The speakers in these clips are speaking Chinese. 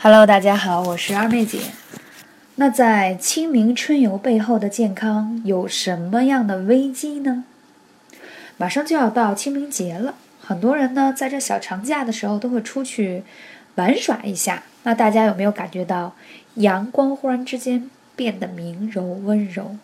Hello，大家好，我是二妹姐。那在清明春游背后的健康有什么样的危机呢？马上就要到清明节了，很多人呢在这小长假的时候都会出去玩耍一下。那大家有没有感觉到阳光忽然之间变得明柔温柔？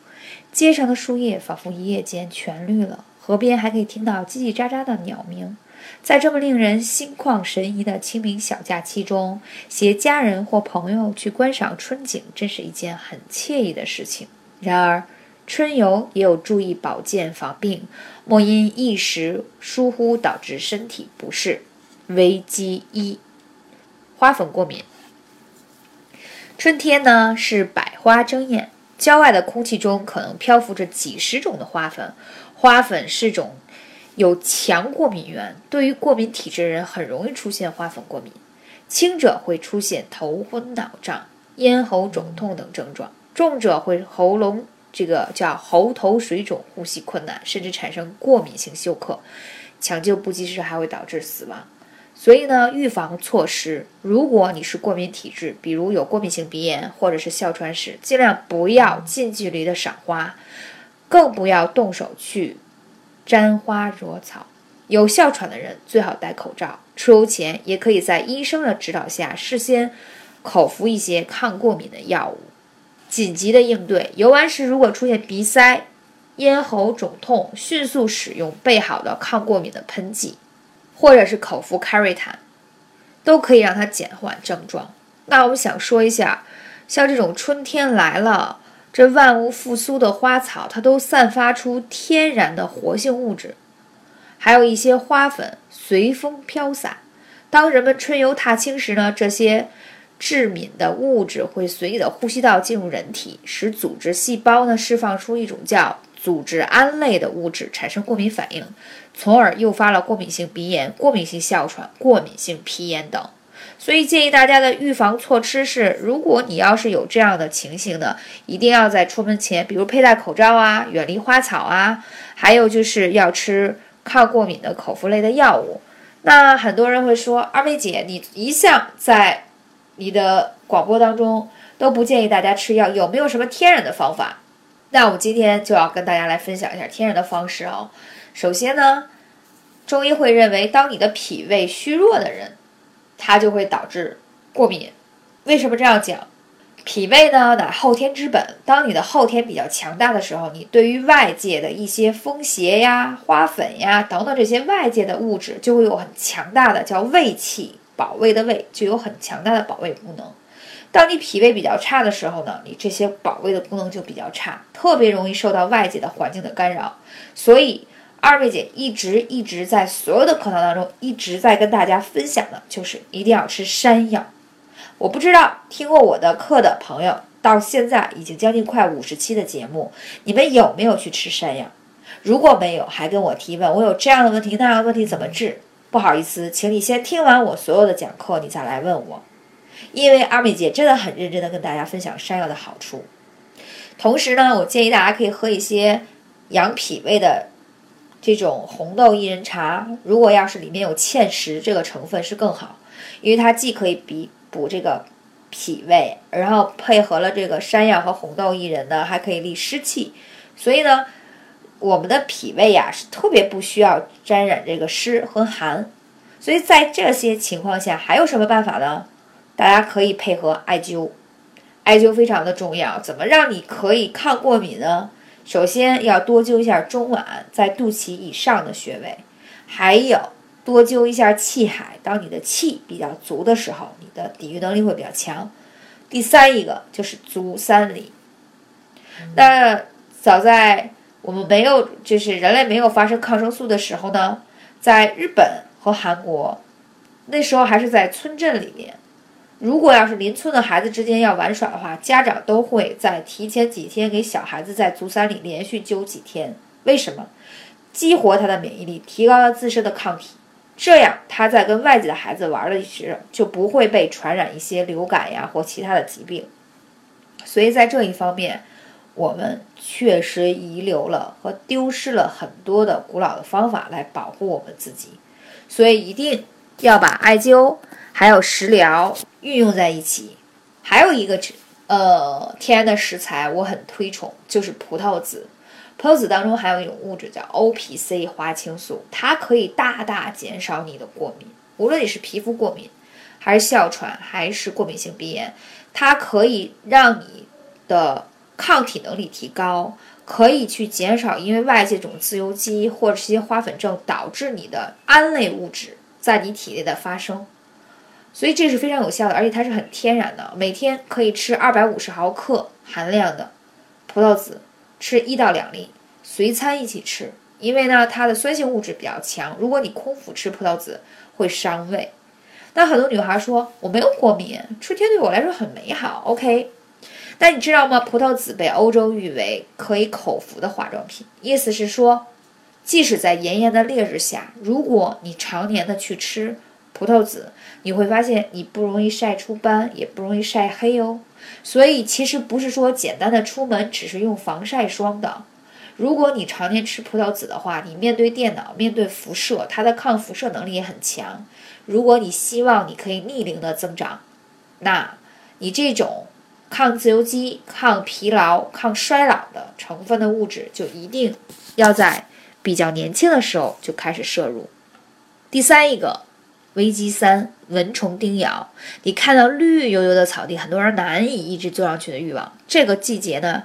街上的树叶仿佛一夜间全绿了，河边还可以听到叽叽喳喳的鸟鸣。在这么令人心旷神怡的清明小假期中，携家人或朋友去观赏春景，真是一件很惬意的事情。然而，春游也有注意保健防病，莫因一时疏忽导致身体不适。危机一：花粉过敏。春天呢是百花争艳，郊外的空气中可能漂浮着几十种的花粉，花粉是种。有强过敏源，对于过敏体质的人很容易出现花粉过敏。轻者会出现头昏脑胀、咽喉肿痛等症状，重者会喉咙这个叫喉头水肿、呼吸困难，甚至产生过敏性休克，抢救不及时还会导致死亡。所以呢，预防措施，如果你是过敏体质，比如有过敏性鼻炎或者是哮喘史，尽量不要近距离的赏花，更不要动手去。沾花惹草，有哮喘的人最好戴口罩。出游前也可以在医生的指导下事先口服一些抗过敏的药物。紧急的应对，游玩时如果出现鼻塞、咽喉肿痛，迅速使用备好的抗过敏的喷剂，或者是口服开瑞坦，都可以让它减缓症状。那我们想说一下，像这种春天来了。这万物复苏的花草，它都散发出天然的活性物质，还有一些花粉随风飘散。当人们春游踏青时呢，这些致敏的物质会随你的呼吸道进入人体，使组织细胞呢释放出一种叫组织胺类的物质，产生过敏反应，从而诱发了过敏性鼻炎、过敏性哮喘、过敏性皮炎等。所以建议大家的预防措施是：如果你要是有这样的情形呢，一定要在出门前，比如佩戴口罩啊，远离花草啊，还有就是要吃抗过敏的口服类的药物。那很多人会说，二妹姐，你一向在你的广播当中都不建议大家吃药，有没有什么天然的方法？那我今天就要跟大家来分享一下天然的方式哦。首先呢，中医会认为，当你的脾胃虚弱的人。它就会导致过敏。为什么这样讲？脾胃呢，乃后天之本。当你的后天比较强大的时候，你对于外界的一些风邪呀、花粉呀等等这些外界的物质，就会有很强大的叫胃气，保卫的胃就有很强大的保卫功能。当你脾胃比较差的时候呢，你这些保卫的功能就比较差，特别容易受到外界的环境的干扰。所以。二妹姐一直一直在所有的课堂当中一直在跟大家分享的，就是一定要吃山药。我不知道听过我的课的朋友，到现在已经将近快五十期的节目，你们有没有去吃山药？如果没有，还跟我提问，我有这样的问题，那样的问题怎么治？不好意思，请你先听完我所有的讲课，你再来问我。因为二位姐真的很认真的跟大家分享山药的好处。同时呢，我建议大家可以喝一些养脾胃的。这种红豆薏仁茶，如果要是里面有芡实这个成分是更好，因为它既可以比补这个脾胃，然后配合了这个山药和红豆薏仁呢，还可以利湿气。所以呢，我们的脾胃呀是特别不需要沾染这个湿和寒。所以在这些情况下，还有什么办法呢？大家可以配合艾灸，艾灸非常的重要。怎么让你可以抗过敏呢？首先要多灸一下中脘，在肚脐以上的穴位，还有多灸一下气海。当你的气比较足的时候，你的抵御能力会比较强。第三一个就是足三里。那早在我们没有，就是人类没有发生抗生素的时候呢，在日本和韩国，那时候还是在村镇里面。如果要是邻村的孩子之间要玩耍的话，家长都会在提前几天给小孩子在足三里连续灸几天。为什么？激活他的免疫力，提高他自身的抗体，这样他在跟外界的孩子玩的时候，就不会被传染一些流感呀或其他的疾病。所以在这一方面，我们确实遗留了和丢失了很多的古老的方法来保护我们自己。所以一定要把艾灸。还有食疗运用在一起。还有一个呃天然的食材我很推崇，就是葡萄籽。葡萄籽当中含有一种物质叫 OPC 花青素，它可以大大减少你的过敏，无论你是皮肤过敏，还是哮喘，还是过敏性鼻炎，它可以让你的抗体能力提高，可以去减少因为外界种自由基或者是一些花粉症导致你的胺类物质在你体内的发生，所以这是非常有效的，而且它是很天然的，每天可以吃二百五十毫克含量的葡萄籽。吃一到两粒，随餐一起吃，因为呢，它的酸性物质比较强。如果你空腹吃葡萄籽，会伤胃。那很多女孩说我没有过敏，春天对我来说很美好。OK，但你知道吗？葡萄籽被欧洲誉为可以口服的化妆品，意思是说，即使在炎炎的烈日下，如果你常年的去吃葡萄籽，你会发现你不容易晒出斑，也不容易晒黑哦。所以其实不是说简单的出门只是用防晒霜的。如果你常年吃葡萄籽的话，你面对电脑、面对辐射，它的抗辐射能力也很强。如果你希望你可以逆龄的增长，那你这种抗自由基、抗疲劳、抗衰老的成分的物质，就一定要在比较年轻的时候就开始摄入。第三一个。危机三：蚊虫叮咬。你看到绿油油的草地，很多人难以抑制坐上去的欲望。这个季节呢，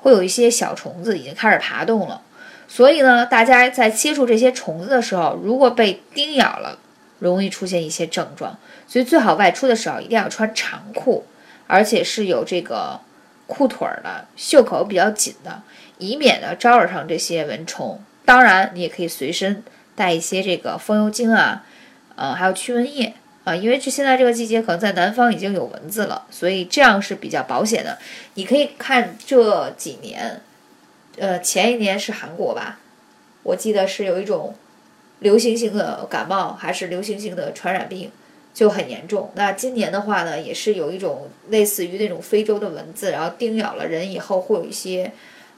会有一些小虫子已经开始爬动了。所以呢，大家在接触这些虫子的时候，如果被叮咬了，容易出现一些症状。所以最好外出的时候一定要穿长裤，而且是有这个裤腿儿的，袖口比较紧的，以免呢招惹上这些蚊虫。当然，你也可以随身带一些这个风油精啊。呃，还有驱蚊液啊，因为这现在这个季节可能在南方已经有蚊子了，所以这样是比较保险的。你可以看这几年，呃，前一年是韩国吧，我记得是有一种流行性的感冒，还是流行性的传染病，就很严重。那今年的话呢，也是有一种类似于那种非洲的蚊子，然后叮咬了人以后，会有一些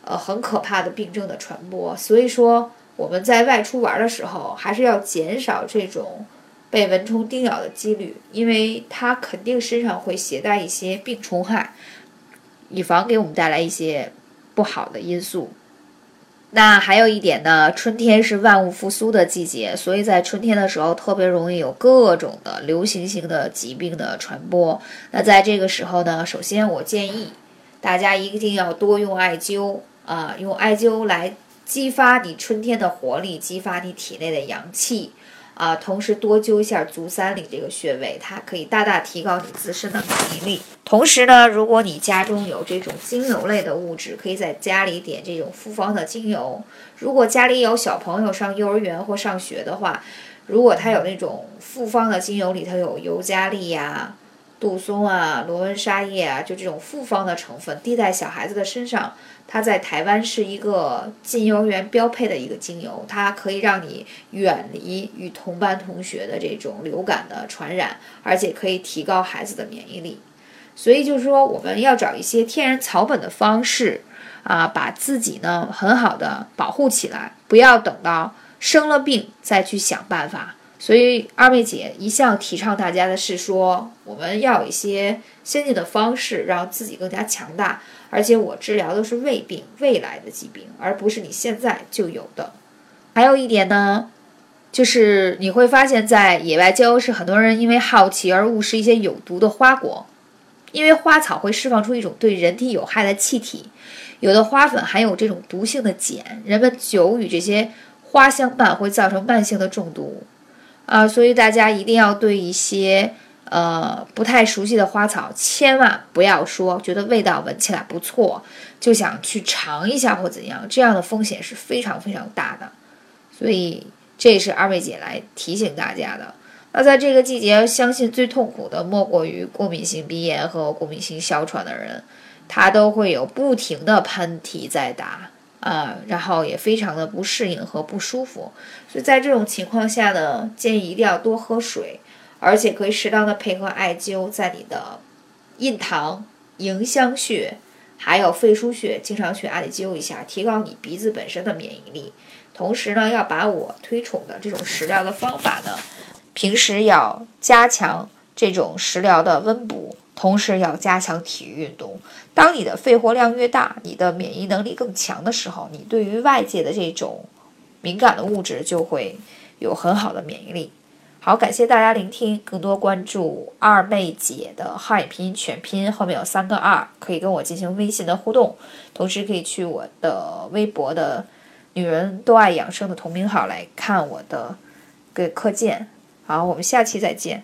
呃很可怕的病症的传播。所以说我们在外出玩的时候，还是要减少这种。被蚊虫叮咬的几率，因为它肯定身上会携带一些病虫害，以防给我们带来一些不好的因素。那还有一点呢，春天是万物复苏的季节，所以在春天的时候特别容易有各种的流行性的疾病的传播。那在这个时候呢，首先我建议大家一定要多用艾灸啊，用艾灸来激发你春天的活力，激发你体内的阳气。啊，同时多灸一下足三里这个穴位，它可以大大提高你自身的免疫力。同时呢，如果你家中有这种精油类的物质，可以在家里点这种复方的精油。如果家里有小朋友上幼儿园或上学的话，如果他有那种复方的精油，里头有尤加利呀、杜松啊、罗纹沙叶啊，就这种复方的成分，滴在小孩子的身上。它在台湾是一个进幼儿园标配的一个精油，它可以让你远离与同班同学的这种流感的传染，而且可以提高孩子的免疫力。所以就是说，我们要找一些天然草本的方式啊，把自己呢很好的保护起来，不要等到生了病再去想办法。所以二妹姐一向提倡大家的是说，我们要有一些先进的方式，让自己更加强大。而且我治疗的是胃病、未来的疾病，而不是你现在就有的。还有一点呢，就是你会发现在野外郊游时，很多人因为好奇而误食一些有毒的花果，因为花草会释放出一种对人体有害的气体，有的花粉含有这种毒性的碱，人们久与这些花相伴，会造成慢性的中毒。啊，所以大家一定要对一些。呃，不太熟悉的花草，千万不要说觉得味道闻起来不错，就想去尝一下或怎样，这样的风险是非常非常大的。所以这也是二位姐来提醒大家的。那在这个季节，相信最痛苦的莫过于过敏性鼻炎和过敏性哮喘的人，他都会有不停的喷嚏在打啊，然后也非常的不适应和不舒服。所以在这种情况下呢，建议一定要多喝水。而且可以适当的配合艾灸，在你的印堂、迎香穴，还有肺腧穴，经常去艾灸一下，提高你鼻子本身的免疫力。同时呢，要把我推崇的这种食疗的方法呢，平时要加强这种食疗的温补，同时要加强体育运动。当你的肺活量越大，你的免疫能力更强的时候，你对于外界的这种敏感的物质就会有很好的免疫力。好，感谢大家聆听，更多关注二妹姐的汉语拼音全拼，后面有三个二，可以跟我进行微信的互动，同时可以去我的微博的“女人都爱养生”的同名号来看我的个课件。好，我们下期再见。